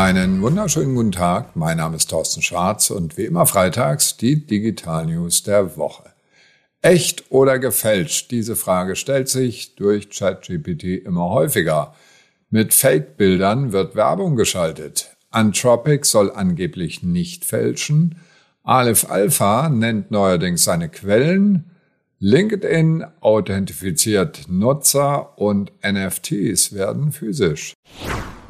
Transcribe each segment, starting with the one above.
Einen wunderschönen guten Tag. Mein Name ist Thorsten Schwarz und wie immer freitags die Digital News der Woche. Echt oder gefälscht? Diese Frage stellt sich durch ChatGPT immer häufiger. Mit Fake-Bildern wird Werbung geschaltet. Anthropic soll angeblich nicht fälschen. Aleph Alpha nennt neuerdings seine Quellen. LinkedIn authentifiziert Nutzer und NFTs werden physisch.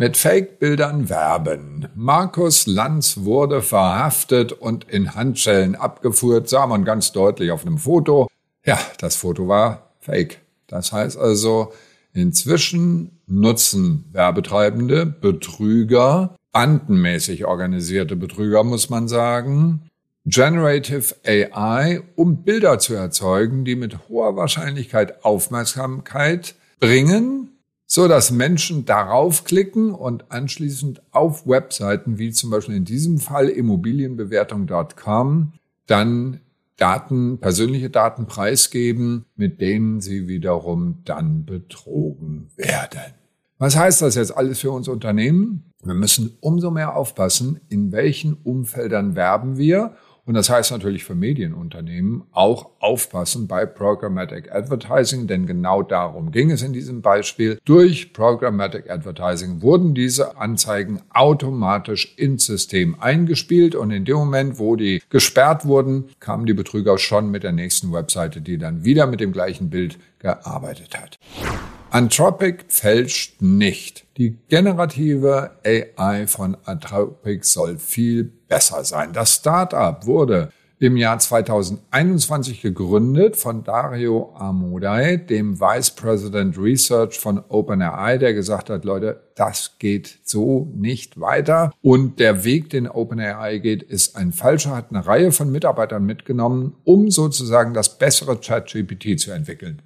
Mit Fake-Bildern werben. Markus Lanz wurde verhaftet und in Handschellen abgeführt, sah man ganz deutlich auf einem Foto. Ja, das Foto war fake. Das heißt also, inzwischen nutzen Werbetreibende, Betrüger, bandenmäßig organisierte Betrüger, muss man sagen, Generative AI, um Bilder zu erzeugen, die mit hoher Wahrscheinlichkeit Aufmerksamkeit bringen, so dass Menschen darauf klicken und anschließend auf Webseiten wie zum Beispiel in diesem Fall Immobilienbewertung.com dann Daten, persönliche Daten preisgeben, mit denen sie wiederum dann betrogen werden. Was heißt das jetzt alles für uns Unternehmen? Wir müssen umso mehr aufpassen, in welchen Umfeldern werben wir und das heißt natürlich für Medienunternehmen auch aufpassen bei Programmatic Advertising, denn genau darum ging es in diesem Beispiel. Durch Programmatic Advertising wurden diese Anzeigen automatisch ins System eingespielt und in dem Moment, wo die gesperrt wurden, kamen die Betrüger schon mit der nächsten Webseite, die dann wieder mit dem gleichen Bild gearbeitet hat. Anthropic fälscht nicht. Die generative AI von Anthropic soll viel besser sein. Das Startup wurde im Jahr 2021 gegründet von Dario Amodei, dem Vice President Research von OpenAI, der gesagt hat, Leute, das geht so nicht weiter. Und der Weg, den OpenAI geht, ist ein falscher, hat eine Reihe von Mitarbeitern mitgenommen, um sozusagen das bessere ChatGPT zu entwickeln.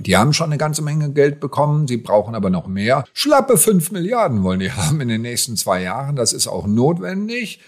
Die haben schon eine ganze Menge Geld bekommen, sie brauchen aber noch mehr. Schlappe fünf Milliarden wollen die haben in den nächsten zwei Jahren. Das ist auch notwendig,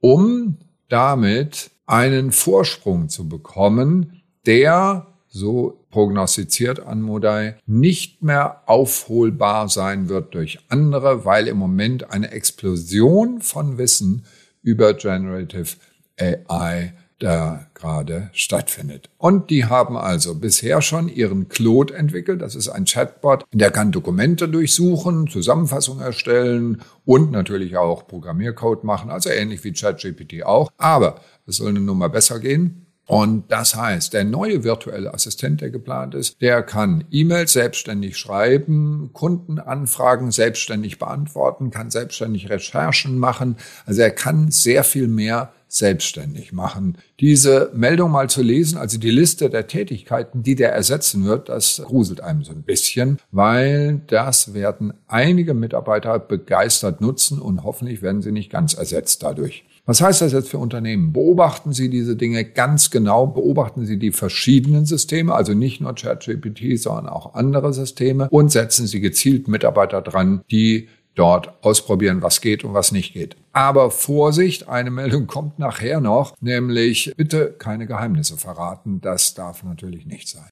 um damit einen Vorsprung zu bekommen, der, so prognostiziert an Modai, nicht mehr aufholbar sein wird durch andere, weil im Moment eine Explosion von Wissen über Generative AI da gerade stattfindet. Und die haben also bisher schon ihren Claude entwickelt. Das ist ein Chatbot, der kann Dokumente durchsuchen, Zusammenfassungen erstellen und natürlich auch Programmiercode machen, also ähnlich wie ChatGPT auch. Aber es soll eine Nummer besser gehen. Und das heißt, der neue virtuelle Assistent, der geplant ist, der kann E-Mails selbstständig schreiben, Kundenanfragen selbstständig beantworten, kann selbstständig Recherchen machen. Also er kann sehr viel mehr selbstständig machen. Diese Meldung mal zu lesen, also die Liste der Tätigkeiten, die der ersetzen wird, das gruselt einem so ein bisschen, weil das werden einige Mitarbeiter begeistert nutzen und hoffentlich werden sie nicht ganz ersetzt dadurch. Was heißt das jetzt für Unternehmen? Beobachten Sie diese Dinge ganz genau, beobachten Sie die verschiedenen Systeme, also nicht nur ChatGPT, sondern auch andere Systeme und setzen Sie gezielt Mitarbeiter dran, die dort ausprobieren, was geht und was nicht geht. Aber Vorsicht, eine Meldung kommt nachher noch, nämlich bitte keine Geheimnisse verraten. Das darf natürlich nicht sein.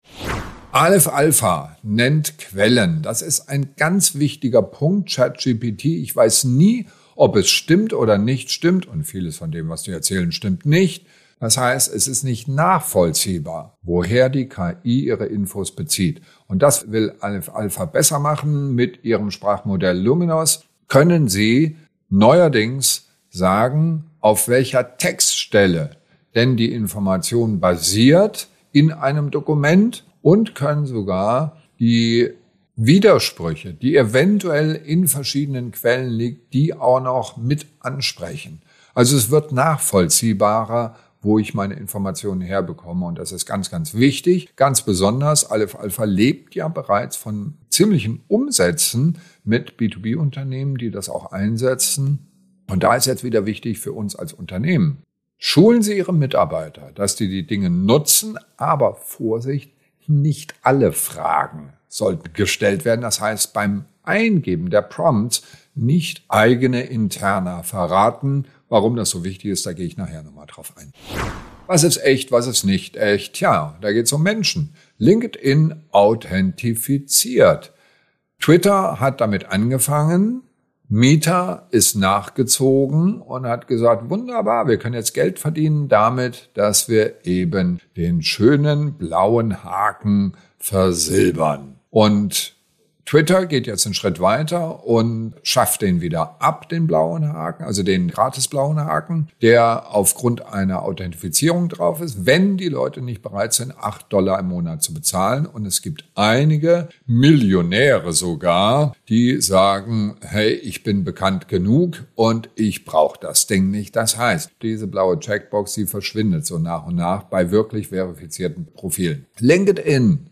Aleph Alpha nennt Quellen. Das ist ein ganz wichtiger Punkt. ChatGPT, ich weiß nie, ob es stimmt oder nicht stimmt. Und vieles von dem, was die erzählen, stimmt nicht. Das heißt, es ist nicht nachvollziehbar, woher die KI ihre Infos bezieht. Und das will Alpha besser machen mit ihrem Sprachmodell Luminos. Können Sie neuerdings sagen, auf welcher Textstelle denn die Information basiert in einem Dokument und können sogar die Widersprüche, die eventuell in verschiedenen Quellen liegen, die auch noch mit ansprechen. Also es wird nachvollziehbarer, wo ich meine Informationen herbekomme. Und das ist ganz, ganz wichtig. Ganz besonders, Aleph Alpha lebt ja bereits von ziemlichen Umsätzen mit B2B-Unternehmen, die das auch einsetzen. Und da ist jetzt wieder wichtig für uns als Unternehmen. Schulen Sie Ihre Mitarbeiter, dass die die Dinge nutzen, aber Vorsicht, nicht alle Fragen sollten gestellt werden. Das heißt, beim Eingeben der Prompts nicht eigene Interna verraten Warum das so wichtig ist, da gehe ich nachher nochmal drauf ein. Was ist echt, was ist nicht echt? Tja, da geht es um Menschen. LinkedIn authentifiziert. Twitter hat damit angefangen, Mieter ist nachgezogen und hat gesagt, wunderbar, wir können jetzt Geld verdienen damit, dass wir eben den schönen blauen Haken versilbern. Und Twitter geht jetzt einen Schritt weiter und schafft den wieder ab, den blauen Haken, also den gratis blauen Haken, der aufgrund einer Authentifizierung drauf ist, wenn die Leute nicht bereit sind, acht Dollar im Monat zu bezahlen. Und es gibt einige Millionäre sogar, die sagen, hey, ich bin bekannt genug und ich brauche das Ding nicht. Das heißt, diese blaue Checkbox, die verschwindet so nach und nach bei wirklich verifizierten Profilen. LinkedIn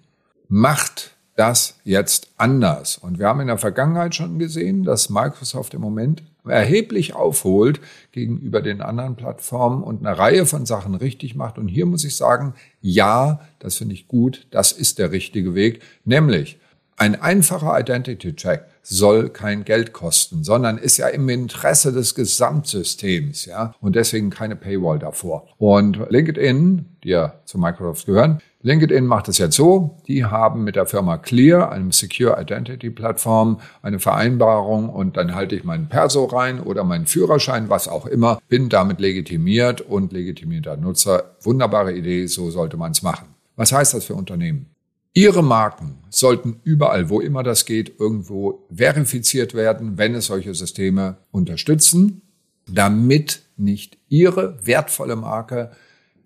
macht das jetzt anders. Und wir haben in der Vergangenheit schon gesehen, dass Microsoft im Moment erheblich aufholt gegenüber den anderen Plattformen und eine Reihe von Sachen richtig macht. Und hier muss ich sagen, ja, das finde ich gut, das ist der richtige Weg, nämlich ein einfacher Identity Check soll kein Geld kosten, sondern ist ja im Interesse des Gesamtsystems, ja, und deswegen keine Paywall davor. Und LinkedIn, die ja zu Microsoft gehören, LinkedIn macht es jetzt so, die haben mit der Firma Clear, einem Secure Identity Plattform, eine Vereinbarung und dann halte ich meinen Perso rein oder meinen Führerschein, was auch immer, bin damit legitimiert und legitimierter Nutzer. Wunderbare Idee, so sollte man es machen. Was heißt das für Unternehmen? Ihre Marken sollten überall, wo immer das geht, irgendwo verifiziert werden, wenn es solche Systeme unterstützen, damit nicht Ihre wertvolle Marke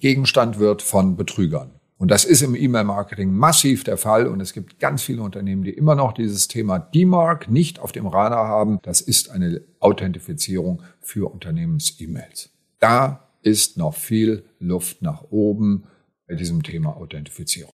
Gegenstand wird von Betrügern. Und das ist im E-Mail-Marketing massiv der Fall. Und es gibt ganz viele Unternehmen, die immer noch dieses Thema DMARC nicht auf dem Radar haben. Das ist eine Authentifizierung für Unternehmens-E-Mails. Da ist noch viel Luft nach oben bei diesem Thema Authentifizierung.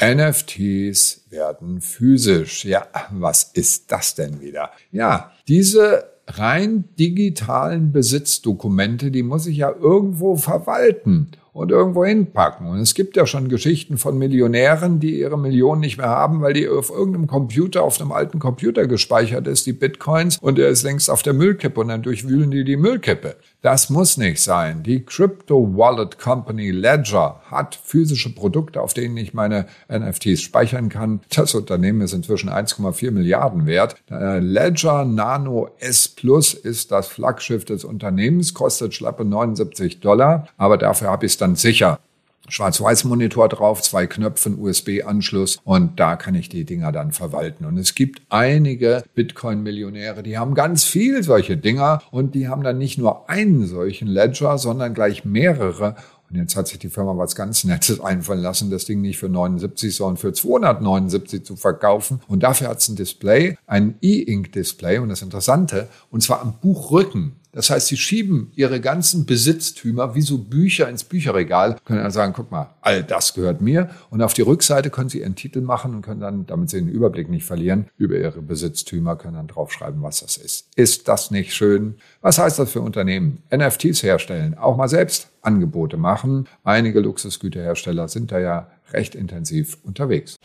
NFTs werden physisch. Ja, was ist das denn wieder? Ja, diese rein digitalen Besitzdokumente, die muss ich ja irgendwo verwalten und irgendwo hinpacken. Und es gibt ja schon Geschichten von Millionären, die ihre Millionen nicht mehr haben, weil die auf irgendeinem Computer, auf einem alten Computer gespeichert ist, die Bitcoins, und er ist längst auf der Müllkippe und dann durchwühlen die die Müllkippe. Das muss nicht sein. Die Crypto Wallet Company Ledger hat physische Produkte, auf denen ich meine NFTs speichern kann. Das Unternehmen ist inzwischen 1,4 Milliarden wert. Ledger Nano S Plus ist das Flaggschiff des Unternehmens, kostet schlappe 79 Dollar, aber dafür habe ich es dann sicher. Schwarz-Weiß-Monitor drauf, zwei Knöpfe, USB-Anschluss und da kann ich die Dinger dann verwalten. Und es gibt einige Bitcoin-Millionäre, die haben ganz viel solche Dinger und die haben dann nicht nur einen solchen Ledger, sondern gleich mehrere. Und jetzt hat sich die Firma was ganz Nettes einfallen lassen, das Ding nicht für 79, sondern für 279 zu verkaufen. Und dafür hat es ein Display, ein E-Ink-Display. Und das Interessante, und zwar am Buchrücken. Das heißt, sie schieben ihre ganzen Besitztümer wie so Bücher ins Bücherregal, können dann sagen, guck mal, all das gehört mir. Und auf die Rückseite können sie ihren Titel machen und können dann, damit sie den Überblick nicht verlieren, über ihre Besitztümer, können dann draufschreiben, was das ist. Ist das nicht schön? Was heißt das für Unternehmen? NFTs herstellen, auch mal selbst Angebote machen. Einige Luxusgüterhersteller sind da ja recht intensiv unterwegs.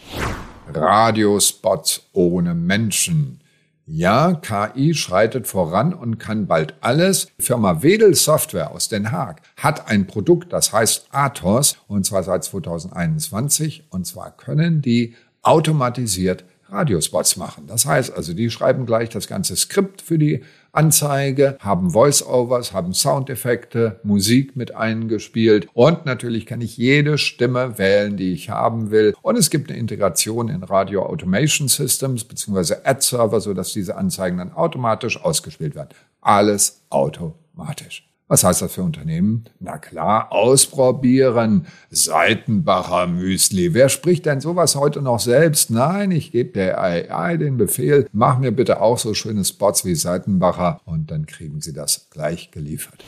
Radiospots ohne Menschen. Ja, KI schreitet voran und kann bald alles. Die Firma Wedel Software aus Den Haag hat ein Produkt, das heißt Athos, und zwar seit 2021. Und zwar können die automatisiert Radiospots machen. Das heißt also, die schreiben gleich das ganze Skript für die Anzeige, haben Voice-Overs, haben Soundeffekte, Musik mit eingespielt und natürlich kann ich jede Stimme wählen, die ich haben will. Und es gibt eine Integration in Radio Automation Systems bzw. Ad-Server, sodass diese Anzeigen dann automatisch ausgespielt werden. Alles automatisch. Was heißt das für Unternehmen? Na klar, ausprobieren. Seitenbacher Müsli. Wer spricht denn sowas heute noch selbst? Nein, ich gebe der AI den Befehl, mach mir bitte auch so schöne Spots wie Seitenbacher und dann kriegen Sie das gleich geliefert.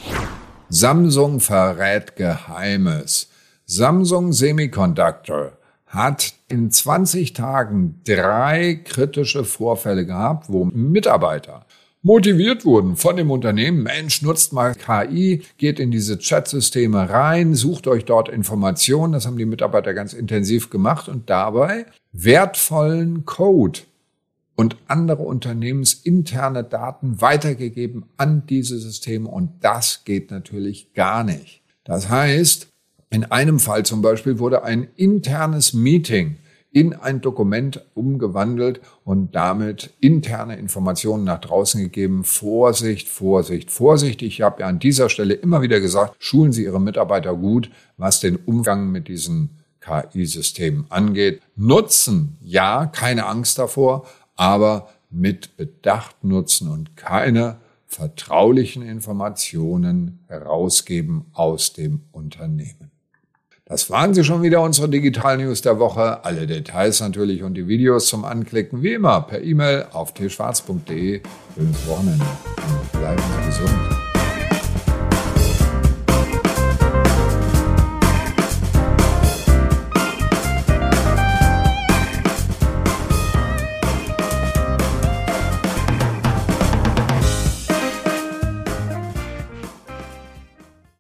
Samsung verrät Geheimes. Samsung Semiconductor hat in 20 Tagen drei kritische Vorfälle gehabt, wo Mitarbeiter motiviert wurden von dem Unternehmen, Mensch, nutzt mal KI, geht in diese Chatsysteme rein, sucht euch dort Informationen. Das haben die Mitarbeiter ganz intensiv gemacht und dabei wertvollen Code und andere unternehmensinterne Daten weitergegeben an diese Systeme und das geht natürlich gar nicht. Das heißt, in einem Fall zum Beispiel wurde ein internes Meeting in ein Dokument umgewandelt und damit interne Informationen nach draußen gegeben. Vorsicht, Vorsicht, Vorsicht. Ich habe ja an dieser Stelle immer wieder gesagt, schulen Sie Ihre Mitarbeiter gut, was den Umgang mit diesen KI-Systemen angeht. Nutzen, ja, keine Angst davor, aber mit Bedacht nutzen und keine vertraulichen Informationen herausgeben aus dem Unternehmen. Das waren sie schon wieder, unsere Digital News der Woche. Alle Details natürlich und die Videos zum Anklicken wie immer per E-Mail auf tschwarz.de. Schönes Wochenende und bleiben Sie gesund.